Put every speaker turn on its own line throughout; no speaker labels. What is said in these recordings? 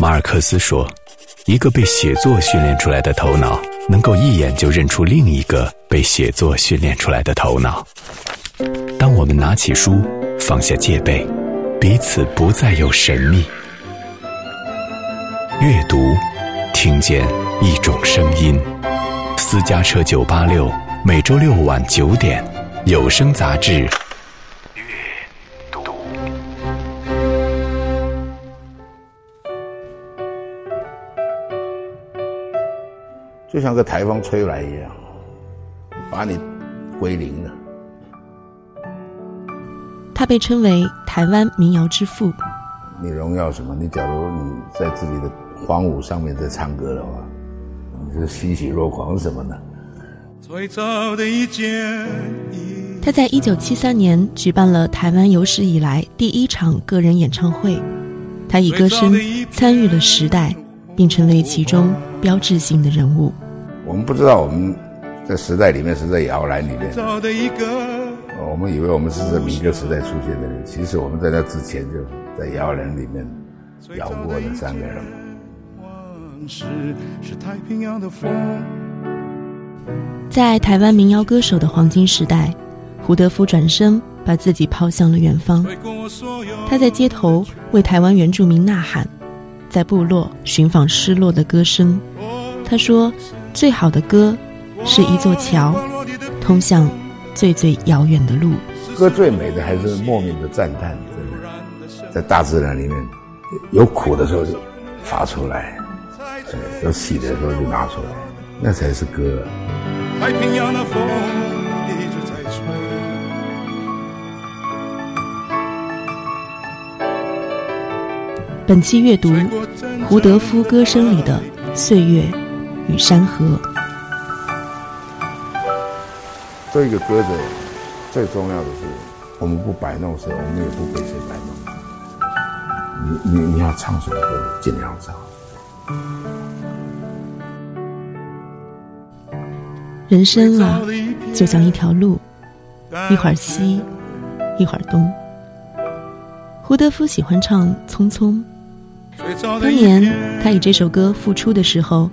马尔克斯说：“一个被写作训练出来的头脑，能够一眼就认出另一个被写作训练出来的头脑。当我们拿起书，放下戒备，彼此不再有神秘。阅读，听见一种声音。私家车九八六，每周六晚九点，有声杂志。”
就像个台风吹来一样，把你归零了。
他被称为台湾民谣之父。
你荣耀什么？你假如你在自己的荒芜上面在唱歌的话，你是欣喜若狂什么呢？最早的
一件。他在一九七三年举办了台湾有史以来第一场个人演唱会，他以歌声参与了时代。并成为其中标志性的人物。
我们不知道我们在时代里面是在摇篮里面，我们以为我们是在民歌时代出现的人，其实我们在那之前就在摇篮里面摇过的三个人。
在台湾民谣歌手的黄金时代，胡德夫转身把自己抛向了远方。他在街头为台湾原住民呐喊。在部落寻访失落的歌声，他说：“最好的歌，是一座桥，通向最最遥远的路。
歌最美的还是莫名的赞叹，真的，在大自然里面，有苦的时候就发出来，有喜的时候就拿出来，那才是歌。”太平洋的风一直在吹。
本期阅读胡德夫歌声里的岁月与山河。
这个歌的最重要的是，我们不摆弄谁，我们也不被谁摆弄。你你你要唱什么歌，尽量唱。
人生啊，就像一条路，一会儿西，一会儿东。胡德夫喜欢唱《匆匆》。当年他以这首歌复出的时候，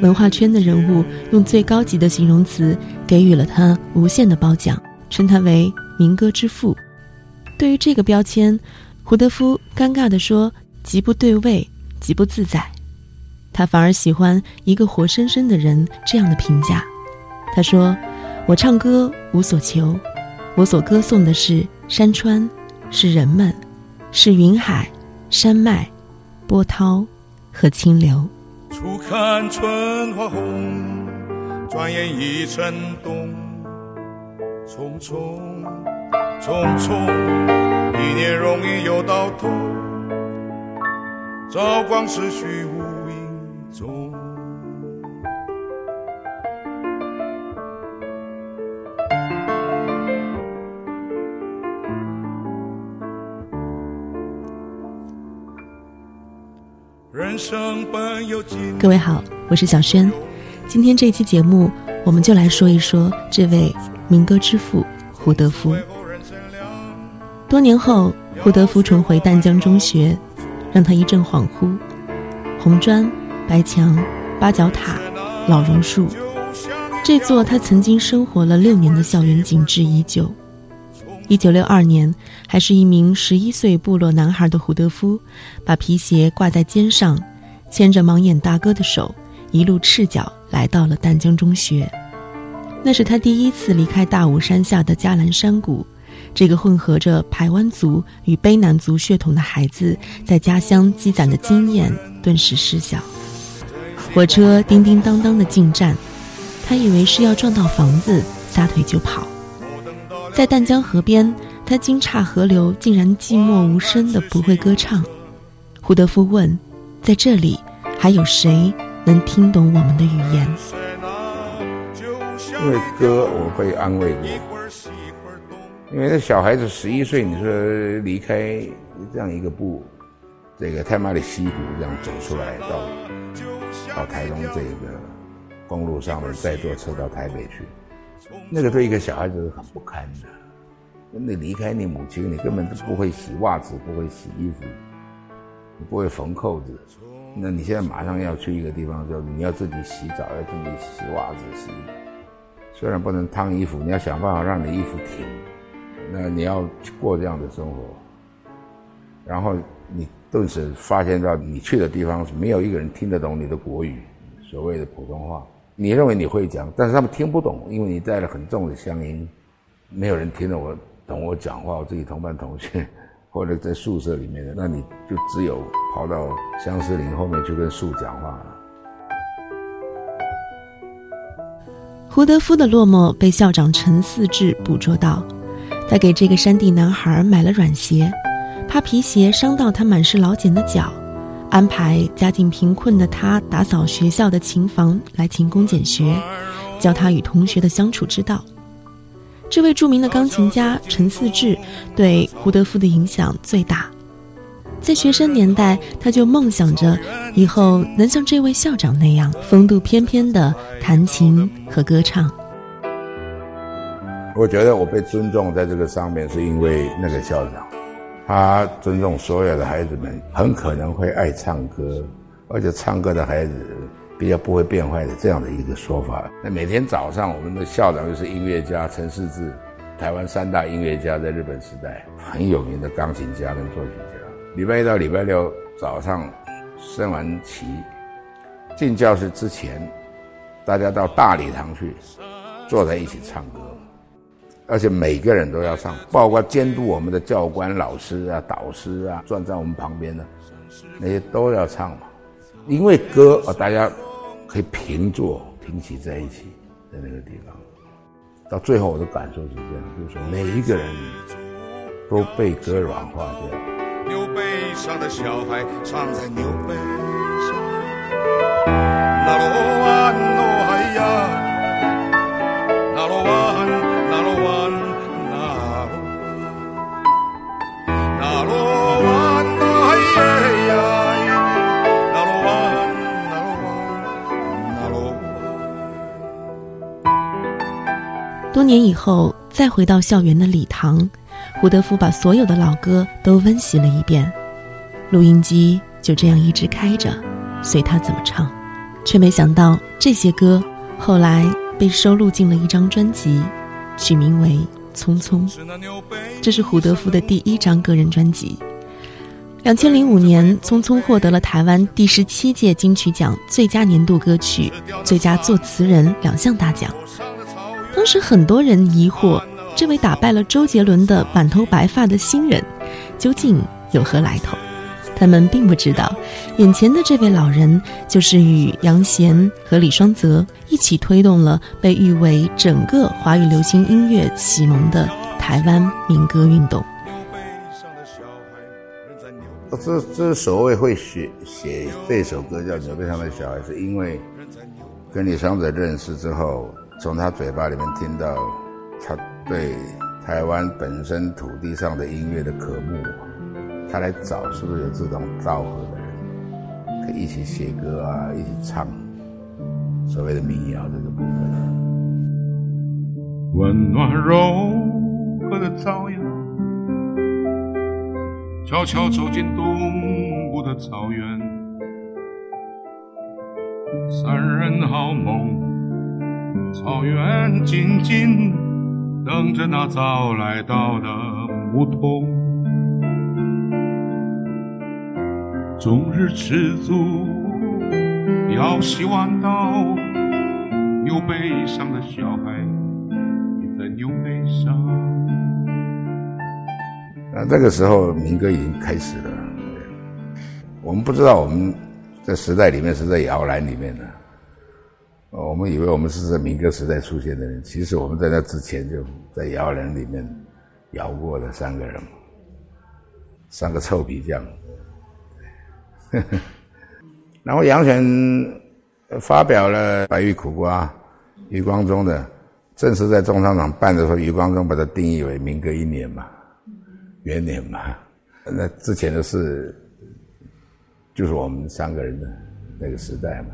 文化圈的人物用最高级的形容词给予了他无限的褒奖，称他为民歌之父。对于这个标签，胡德夫尴尬地说：“极不对味，极不自在。”他反而喜欢一个活生生的人这样的评价。他说：“我唱歌无所求，我所歌颂的是山川，是人们，是云海、山脉。”波涛和清流。
初看春花红，转眼已成冬。匆匆匆匆，一年容易又到头。朝光逝去无
各位好，我是小轩。今天这期节目，我们就来说一说这位民歌之父胡德夫。多年后，胡德夫重回淡江中学，让他一阵恍惚。红砖、白墙、八角塔、老榕树，这座他曾经生活了六年的校园景致依旧。一九六二年，还是一名十一岁部落男孩的胡德夫，把皮鞋挂在肩上，牵着盲眼大哥的手，一路赤脚来到了淡江中学。那是他第一次离开大武山下的嘉兰山谷，这个混合着排湾族与卑南族血统的孩子，在家乡积攒的经验顿时失效。火车叮叮当当的进站，他以为是要撞到房子，撒腿就跑。在淡江河边，他惊诧河流竟然寂寞无声的不会歌唱。胡德夫问：“在这里，还有谁能听懂我们的语言？”
因为歌，我会安慰过。因为这小孩子十一岁，你说离开这样一个部，这个太麻里溪谷这样走出来，到到台东这个公路上面，再坐车到台北去。那个对一个小孩子是很不堪的。你离开你母亲，你根本就不会洗袜子，不会洗衣服，你不会缝扣子，那你现在马上要去一个地方，就你要自己洗澡，要自己洗袜子洗。虽然不能烫衣服，你要想办法让你衣服挺。那你要过这样的生活，然后你顿时发现到你去的地方是没有一个人听得懂你的国语，所谓的普通话。你认为你会讲，但是他们听不懂，因为你带了很重的乡音，没有人听得我懂我讲话。我自己同班同学。或者在宿舍里面的，那你就只有跑到相思林后面去跟树讲话了。
胡德夫的落寞被校长陈四志捕捉到，他给这个山地男孩买了软鞋，怕皮鞋伤到他满是老茧的脚，安排家境贫困的他打扫学校的琴房来勤工俭学，教他与同学的相处之道。这位著名的钢琴家陈四志对胡德夫的影响最大，在学生年代，他就梦想着以后能像这位校长那样风度翩翩的弹琴和歌唱。
我觉得我被尊重在这个上面，是因为那个校长，他尊重所有的孩子们，很可能会爱唱歌，而且唱歌的孩子。比较不会变坏的这样的一个说法。那每天早上，我们的校长就是音乐家陈世志，台湾三大音乐家，在日本时代很有名的钢琴家跟作曲家。礼拜一到礼拜六早上升完旗，进教室之前，大家到大礼堂去坐在一起唱歌，而且每个人都要唱，包括监督我们的教官、老师啊、导师啊，站在我们旁边的那些都要唱嘛，因为歌啊，大家。可以平坐平齐在一起，在那个地方，到最后我的感受是这样，就是说每一个人都被歌软化掉。牛背上的小孩藏在牛背
年以后，再回到校园的礼堂，胡德夫把所有的老歌都温习了一遍，录音机就这样一直开着，随他怎么唱，却没想到这些歌后来被收录进了一张专辑，取名为《匆匆》，这是胡德夫的第一张个人专辑。两千零五年，《匆匆》获得了台湾第十七届金曲奖最佳年度歌曲、最佳作词人两项大奖。当时很多人疑惑，这位打败了周杰伦的满头白发的新人，究竟有何来头？他们并不知道，眼前的这位老人就是与杨贤和李双泽一起推动了被誉为整个华语流行音乐启蒙的台湾民歌运动。
这这所谓会写写这首歌叫《牛背上的小孩》，是因为跟李双泽认识之后。从他嘴巴里面听到，他对台湾本身土地上的音乐的渴慕，他来找是不是有志同道合的人，可以一起写歌啊，一起唱所谓的民谣这个部分。温暖柔和的朝阳，悄悄走进东部的草原，三人好梦。草原静静等着那早来到的牧童，终日吃足，要洗碗到牛背上的小孩也在牛背上。啊，这个时候民歌已经开始了，我们不知道我们在时代里面是在摇篮里面的。我们以为我们是在民歌时代出现的人，其实我们在那之前就在摇篮里面摇过的三个人，三个臭皮匠。然后杨泉发表了《白玉苦瓜》，余光中的，正是在中商场办的时候，余光中把它定义为民歌一年嘛，元年嘛。那之前的事，就是我们三个人的那个时代嘛。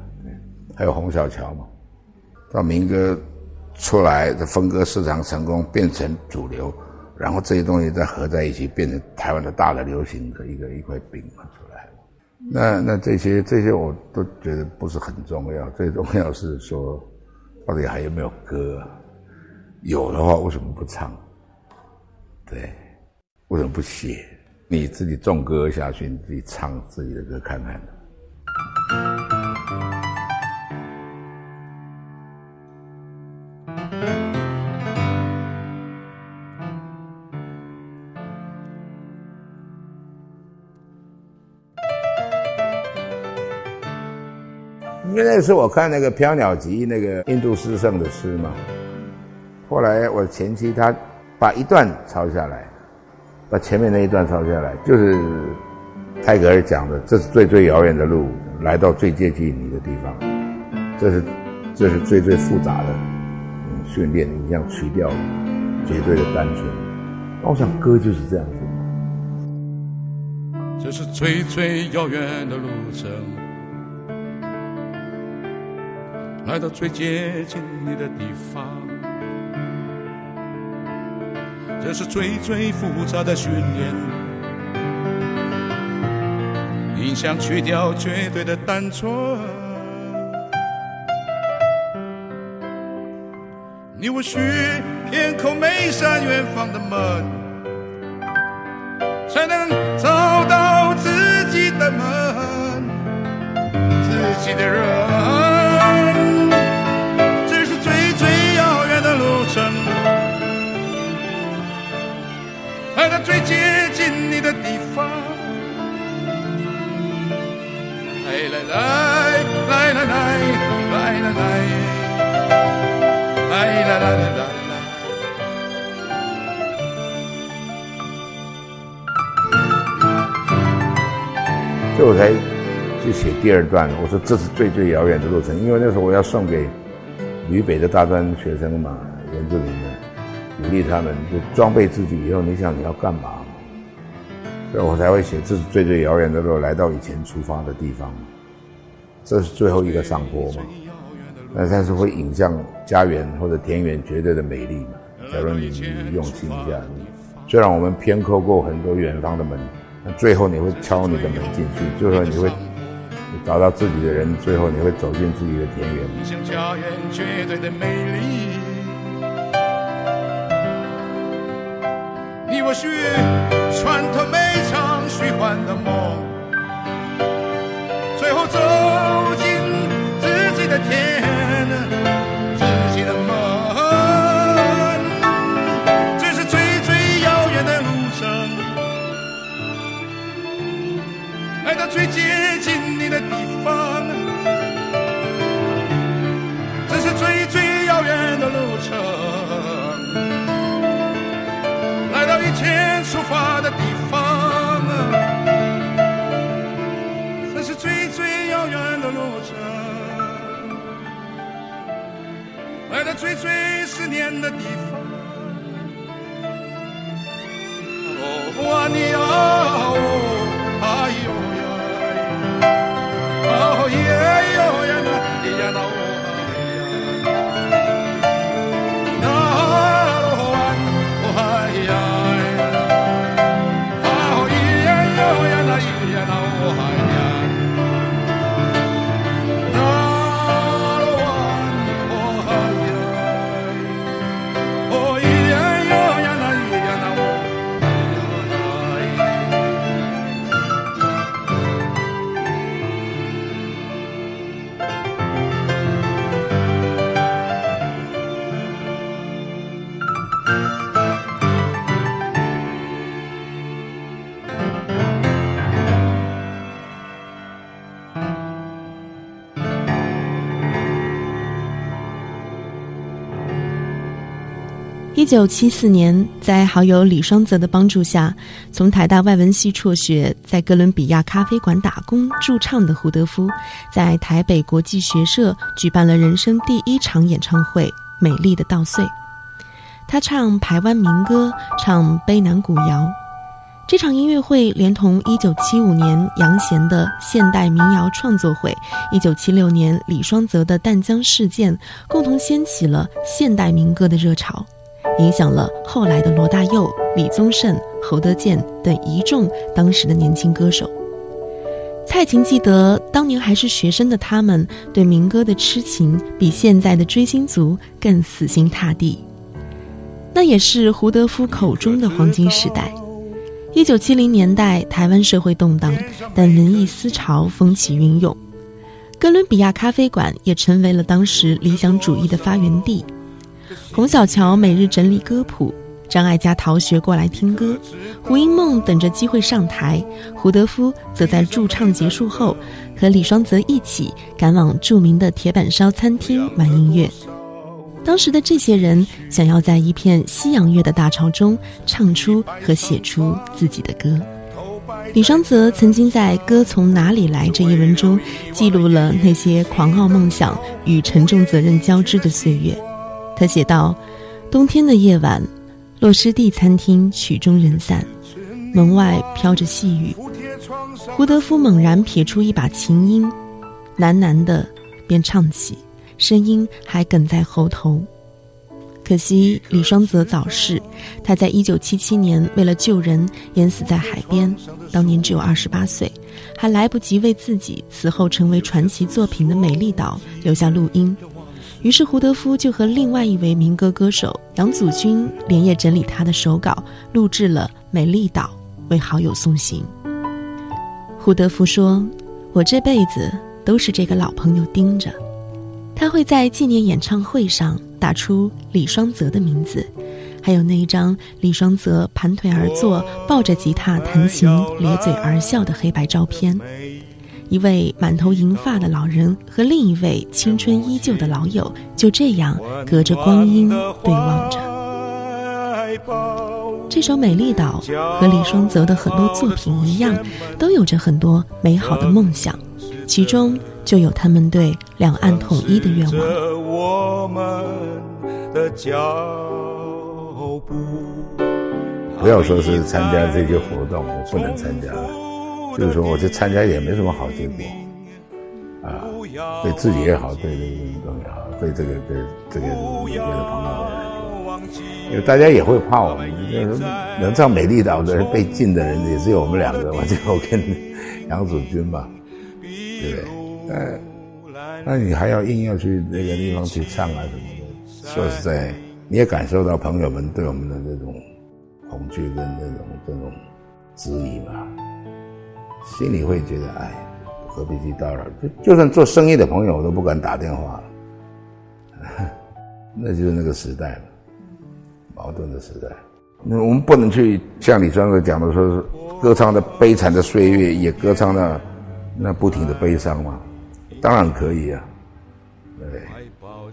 还有洪小乔嘛，到民歌出来，的分割市场成功，变成主流，然后这些东西再合在一起，变成台湾的大的流行的一个一块饼嘛出来。那那这些这些我都觉得不是很重要，最重要是说，到底还有没有歌？有的话为什么不唱？对，为什么不写？你自己种歌下去，你自己唱自己的歌看看。那是我看那个《飘鸟集》那个印度诗圣的诗嘛，后来我前妻她把一段抄下来，把前面那一段抄下来，就是泰戈尔讲的：“这是最最遥远的路，来到最接近你的地方。”这是这是最最复杂的训练，你像曲调绝对的单纯。我想歌就是这样子。
这是最最遥远的路程。来到最接近你的地方，这是最最复杂的训练。音响去掉绝对的单纯，你我需偏叩每扇远方的门，才能找到自己的门，自己的人。最接近你的地方，来来来来来来来来来来来来来。
所以我才去写第二段。我说这是最最遥远的路程，因为那时候我要送给吕北的大专学生嘛，原住民的。鼓他们就装备自己以后，你想你要干嘛？所以我才会写，这是最最遥远的路，来到以前出发的地方。这是最后一个上坡嘛？那但是会影向家园或者田园绝对的美丽嘛？假如你用心一下，虽然我们偏扣过很多远方的门，那最后你会敲你的门进去，最后你会找到自己的人，最后你会走进自己的田园。
我需穿透每场虚幻的梦，
一九七四年，在好友李双泽的帮助下，从台大外文系辍学，在哥伦比亚咖啡馆打工驻唱的胡德夫，在台北国际学社举办了人生第一场演唱会《美丽的稻穗》。他唱台湾民歌，唱卑南古谣。这场音乐会连同一九七五年杨贤的现代民谣创作会，一九七六年李双泽的淡江事件，共同掀起了现代民歌的热潮。影响了后来的罗大佑、李宗盛、侯德健等一众当时的年轻歌手。蔡琴记得，当年还是学生的他们，对民歌的痴情比现在的追星族更死心塌地。那也是胡德夫口中的黄金时代。一九七零年代，台湾社会动荡，但文艺思潮风起云涌。哥伦比亚咖啡馆也成为了当时理想主义的发源地。洪小乔每日整理歌谱。张艾嘉逃学过来听歌，胡因梦等着机会上台，胡德夫则在驻唱结束后和李双泽一起赶往著名的铁板烧餐厅玩音乐。当时的这些人想要在一片西洋乐的大潮中唱出和写出自己的歌。李双泽曾经在《歌从哪里来》这一文中记录了那些狂傲梦想与沉重责任交织的岁月。他写道：“冬天的夜晚。”落湿地餐厅曲终人散，门外飘着细雨。胡德夫猛然撇出一把琴音，喃喃的便唱起，声音还哽在喉头。可惜李双泽早逝，他在一九七七年为了救人淹死在海边，当年只有二十八岁，还来不及为自己此后成为传奇作品的《美丽岛》留下录音。于是胡德夫就和另外一位民歌歌手杨祖君连夜整理他的手稿，录制了《美丽岛》，为好友送行。胡德夫说：“我这辈子都是这个老朋友盯着，他会在纪念演唱会上打出李双泽的名字，还有那一张李双泽盘腿而坐，抱着吉他弹琴，咧嘴而笑的黑白照片。”一位满头银发的老人和另一位青春依旧的老友，就这样隔着光阴对望着。这首《美丽岛》和李双泽的很多作品一样，都有着很多美好的梦想，其中就有他们对两岸统一的愿望。
不要说是参加这些活动，我不能参加。就是说，我去参加也没什么好结果，啊，对自己也好，对这个运动也好，对这个对这个别的朋友也因为大家也会怕我们，就是能唱《美丽岛》的人被禁的人也只有我们两个嘛，就我跟杨祖君吧，对不对？那那你还要硬要去那个地方去唱啊什么的？说实在，你也感受到朋友们对我们的那种恐惧跟那种这种质疑嘛。心里会觉得，哎，何必去叨扰？就就算做生意的朋友，我都不敢打电话了。那就是那个时代了，矛盾的时代。那我们不能去像李双泽讲的，说歌唱的悲惨的岁月，也歌唱了那不停的悲伤嘛？当然可以啊，对。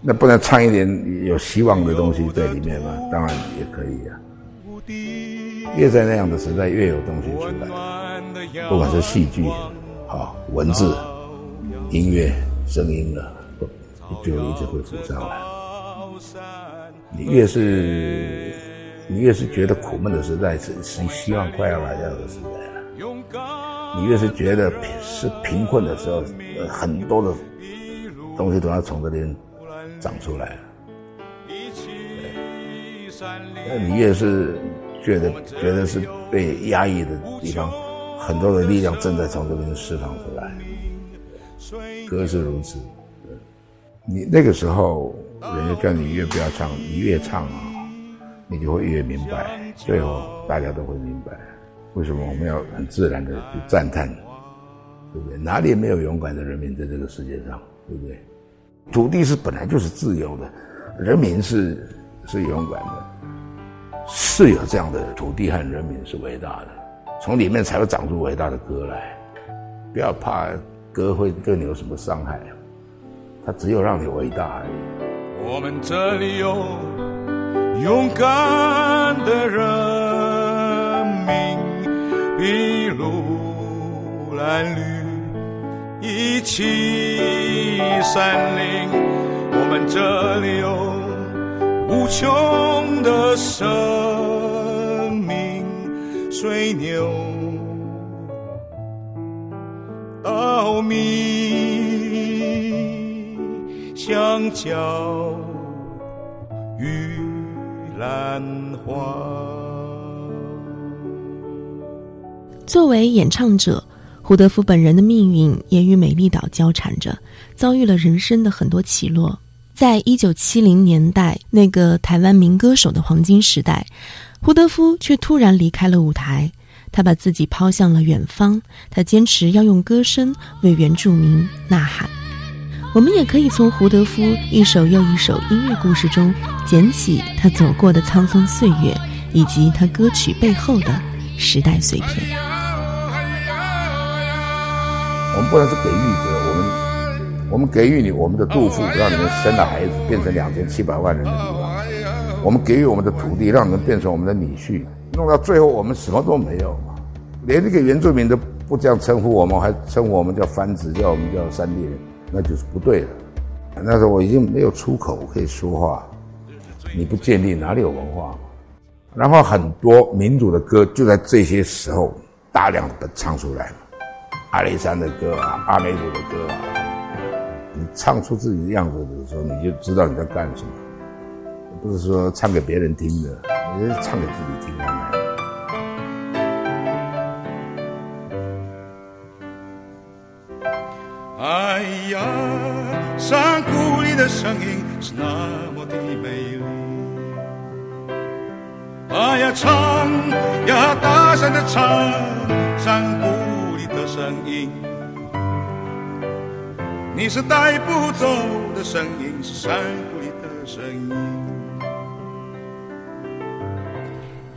那不能唱一点有希望的东西在里面吗？当然也可以啊。越在那样的时代，越有东西出来。不管是戏剧、啊文字、音乐、声音了，就一直会浮上来。你越是你越是觉得苦闷的时代，是是希望快要来到的时代了。你越是觉得是贫困的时候，呃很多的东西都要从这边长出来了。那你越是觉得觉得是被压抑的地方。很多的力量正在从这边释放出来，歌是如此。你那个时候，人家叫你越不要唱，你越唱啊，你就会越明白。最后大家都会明白，为什么我们要很自然的去赞叹，对不对？哪里没有勇敢的人民在这个世界上，对不对？土地是本来就是自由的，人民是是勇敢的，是有这样的土地和人民是伟大的。从里面才会长出伟大的歌来，不要怕歌会对你有什么伤害，它只有让你伟大而已。
我们这里有勇敢的人民，筚路蓝缕，一起山林。我们这里有无穷的生。水牛、稻米、香蕉、玉兰花。
作为演唱者，胡德夫本人的命运也与美丽岛交缠着，遭遇了人生的很多起落。在一九七零年代那个台湾民歌手的黄金时代，胡德夫却突然离开了舞台，他把自己抛向了远方，他坚持要用歌声为原住民呐喊。我们也可以从胡德夫一首又一首音乐故事中，捡起他走过的沧桑岁月，以及他歌曲背后的时代碎片。
我们不能是给予者，我们。我们给予你我们的祝福，让你们生了孩子变成两千七百万人的；我们给予我们的土地，让你们变成我们的女婿。弄到最后，我们什么都没有，连这个原住民都不这样称呼我们，还称呼我们叫番子，叫我们叫山地人，那就是不对的。那时候我已经没有出口可以说话，你不建立哪里有文化？然后很多民主的歌就在这些时候大量的唱出来阿里山的歌啊，阿美族的歌啊。你唱出自己的样子的时候，你就知道你在干什么，不是说唱给别人听的，你是唱给自己听的。
哎呀，山谷里的声音是那么的美丽。哎呀，唱呀，大声的唱，山谷里的声音。你是带不走的声音，是山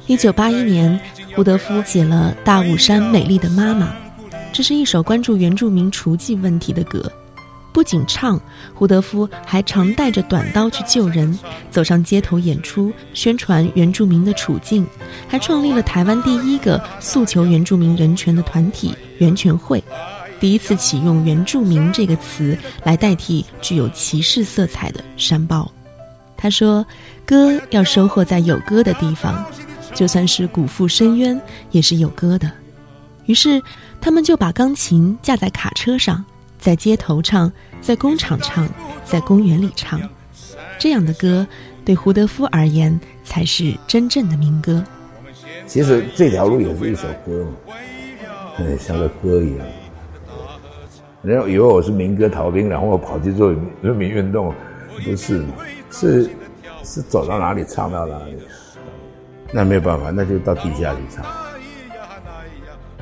一九八一年，胡德夫写了《大武山美丽的妈妈》，这是一首关注原住民雏妓问题的歌。不仅唱，胡德夫还常带着短刀去救人，走上街头演出，宣传原住民的处境，还创立了台湾第一个诉求原住民人权的团体——源泉会。第一次启用“原住民”这个词来代替具有歧视色彩的“山包”。他说：“歌要收获在有歌的地方，就算是古富深渊，也是有歌的。”于是，他们就把钢琴架在卡车上，在街头唱，在工厂唱，在公园里唱。这样的歌，对胡德夫而言，才是真正的民歌。
其实这条路也是一首歌，嗯，像个歌一样。人家以为我是民歌逃兵，然后我跑去做人民运动，不是，是是走到哪里唱到哪里，那没有办法，那就到地下去唱。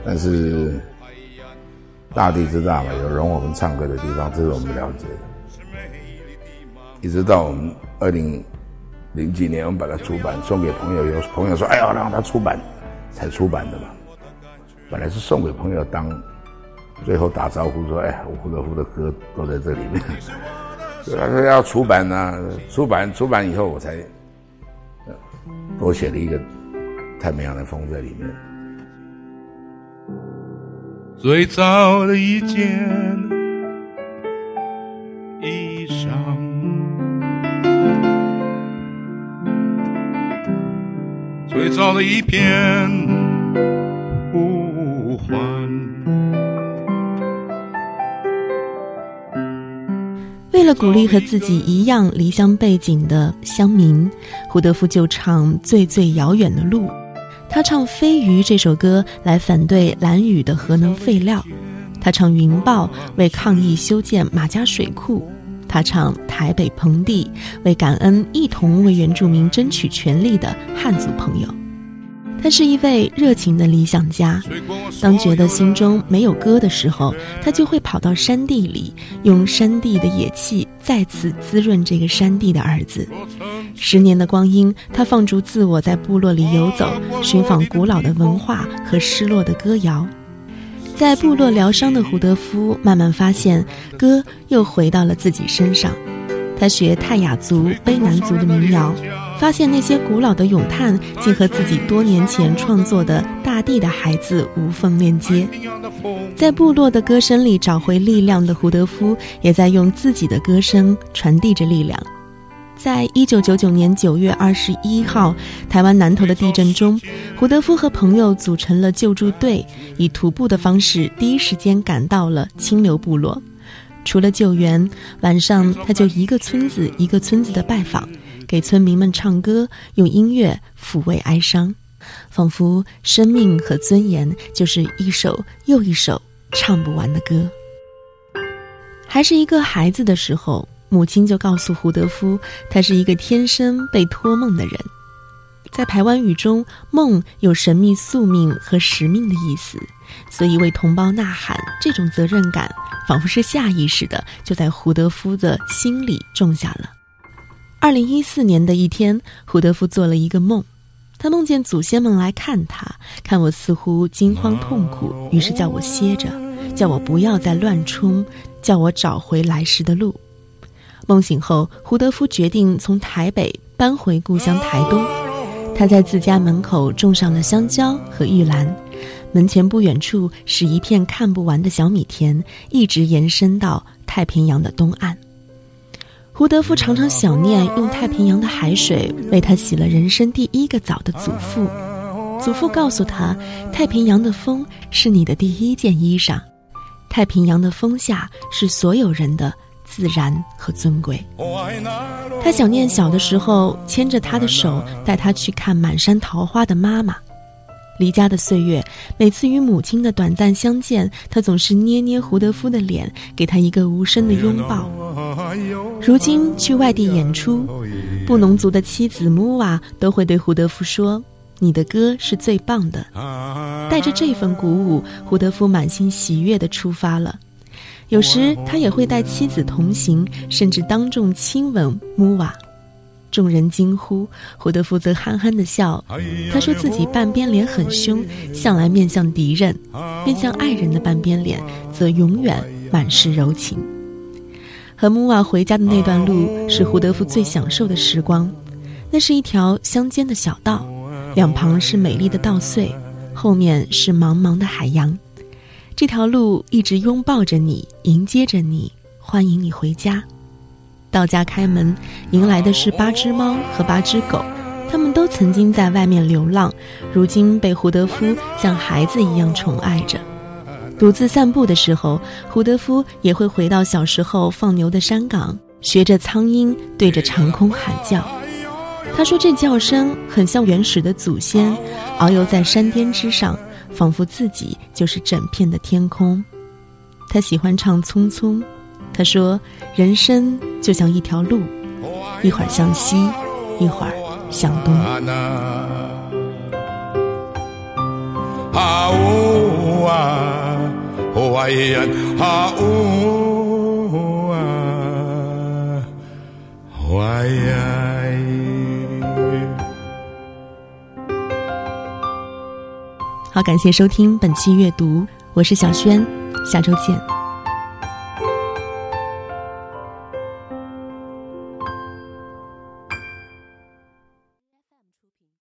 但是大地之大嘛，有容我们唱歌的地方，这是我们了解的。一直到我们二零零几年，我们把它出版送给朋友，有朋友说：“哎呀，让他出版，才出版的嘛。”本来是送给朋友当。最后打招呼说：“哎，胡德夫的歌都在这里面。”他说要出版呢，出版出版以后我才我写了一个太平洋的风在里面。
最早的一件衣裳，最早的一片
鼓励和自己一样离乡背景的乡民，胡德夫就唱《最最遥远的路》。他唱《飞鱼》这首歌来反对蓝雨的核能废料；他唱《云豹》为抗议修建马家水库；他唱《台北盆地》为感恩一同为原住民争取权利的汉族朋友。他是一位热情的理想家，当觉得心中没有歌的时候，他就会跑到山地里，用山地的野气再次滋润这个山地的儿子。十年的光阴，他放逐自我，在部落里游走，寻访古老的文化和失落的歌谣。在部落疗伤的胡德夫，慢慢发现歌又回到了自己身上。他学泰雅族、卑南族的民谣。发现那些古老的咏叹竟和自己多年前创作的《大地的孩子》无缝链接，在部落的歌声里找回力量的胡德夫，也在用自己的歌声传递着力量。在一九九九年九月二十一号，台湾南投的地震中，胡德夫和朋友组成了救助队，以徒步的方式第一时间赶到了清流部落。除了救援，晚上他就一个村子一个村子的拜访。给村民们唱歌，用音乐抚慰哀伤，仿佛生命和尊严就是一首又一首唱不完的歌。还是一个孩子的时候，母亲就告诉胡德夫，他是一个天生被托梦的人。在台湾语中，“梦”有神秘宿命和使命的意思，所以为同胞呐喊这种责任感，仿佛是下意识的，就在胡德夫的心里种下了。二零一四年的一天，胡德夫做了一个梦，他梦见祖先们来看他，看我似乎惊慌痛苦，于是叫我歇着，叫我不要再乱冲，叫我找回来时的路。梦醒后，胡德夫决定从台北搬回故乡台东，他在自家门口种上了香蕉和玉兰，门前不远处是一片看不完的小米田，一直延伸到太平洋的东岸。胡德夫常常想念用太平洋的海水为他洗了人生第一个澡的祖父。祖父告诉他，太平洋的风是你的第一件衣裳，太平洋的风下是所有人的自然和尊贵。他想念小的时候牵着他的手带他去看满山桃花的妈妈。离家的岁月，每次与母亲的短暂相见，他总是捏捏胡德夫的脸，给他一个无声的拥抱。如今去外地演出，布农族的妻子穆瓦都会对胡德夫说：“你的歌是最棒的。”带着这份鼓舞，胡德夫满心喜悦地出发了。有时他也会带妻子同行，甚至当众亲吻穆瓦。众人惊呼，胡德夫则憨憨的笑。他说自己半边脸很凶，向来面向敌人；面向爱人的半边脸，则永远满是柔情。和穆瓦回家的那段路是胡德夫最享受的时光。那是一条乡间的小道，两旁是美丽的稻穗，后面是茫茫的海洋。这条路一直拥抱着你，迎接着你，欢迎你回家。到家开门，迎来的是八只猫和八只狗，它们都曾经在外面流浪，如今被胡德夫像孩子一样宠爱着。独自散步的时候，胡德夫也会回到小时候放牛的山岗，学着苍鹰对着长空喊叫。他说这叫声很像原始的祖先，遨游在山巅之上，仿佛自己就是整片的天空。他喜欢唱《匆匆》。他说：“人生就像一条路，一会儿向西，一会儿向东。”好，感谢收听本期阅读，我是小轩，下周见。